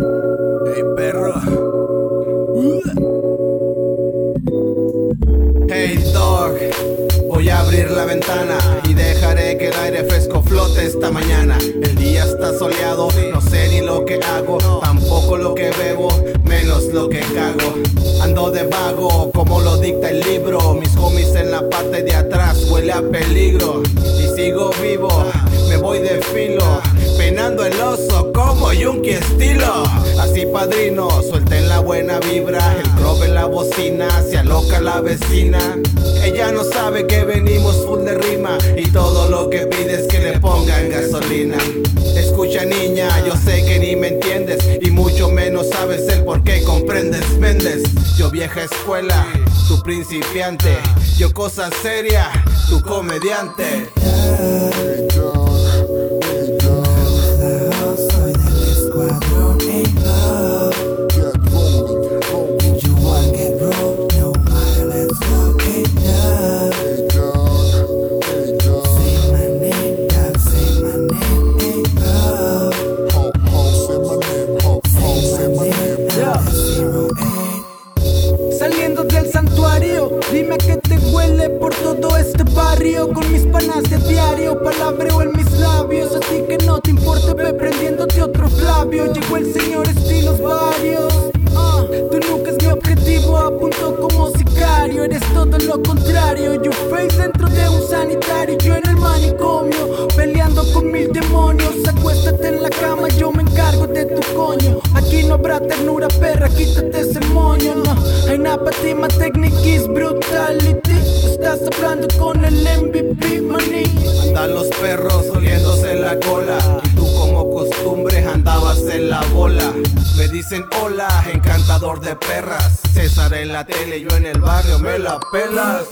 Hey, perro. Hey, dog. Voy a abrir la ventana y dejaré que el aire fresco flote esta mañana. El día está soleado, no sé ni lo que hago, tampoco lo que bebo, menos lo que cago. Ando de vago, como lo dicta el libro. Mis homies en la parte de atrás huele a peligro. Y sigo vivo, me voy de filo. El oso como Yunky estilo. Así padrino, suelten la buena vibra. El club en la bocina, se aloca la vecina. Ella no sabe que venimos full de rima. Y todo lo que pide es que le pongan gasolina. Escucha niña, yo sé que ni me entiendes. Y mucho menos sabes el por qué comprendes, vendes. Yo vieja escuela, tu principiante. Yo cosa seria, tu comediante. Con mis panas de diario, palabreo en mis labios. A ti que no te importe, ve prendiéndote otro Flavio. Llegó el señor estilos varios. Ah, tú nunca es mi objetivo, apunto como sicario. Eres todo lo contrario. You face dentro de un sanitario, yo en el manicomio. Peleando con mil demonios. Acuéstate en la cama, yo me encargo de tu coño. Aquí no habrá ternura, perra, quítate ese nada para ti, is brutality. Estás hablando con el MVP, money. Andan los perros oliéndose la cola. Y tú como costumbre andabas en la bola. Me dicen hola, encantador de perras. César en la tele, yo en el barrio me la pelas.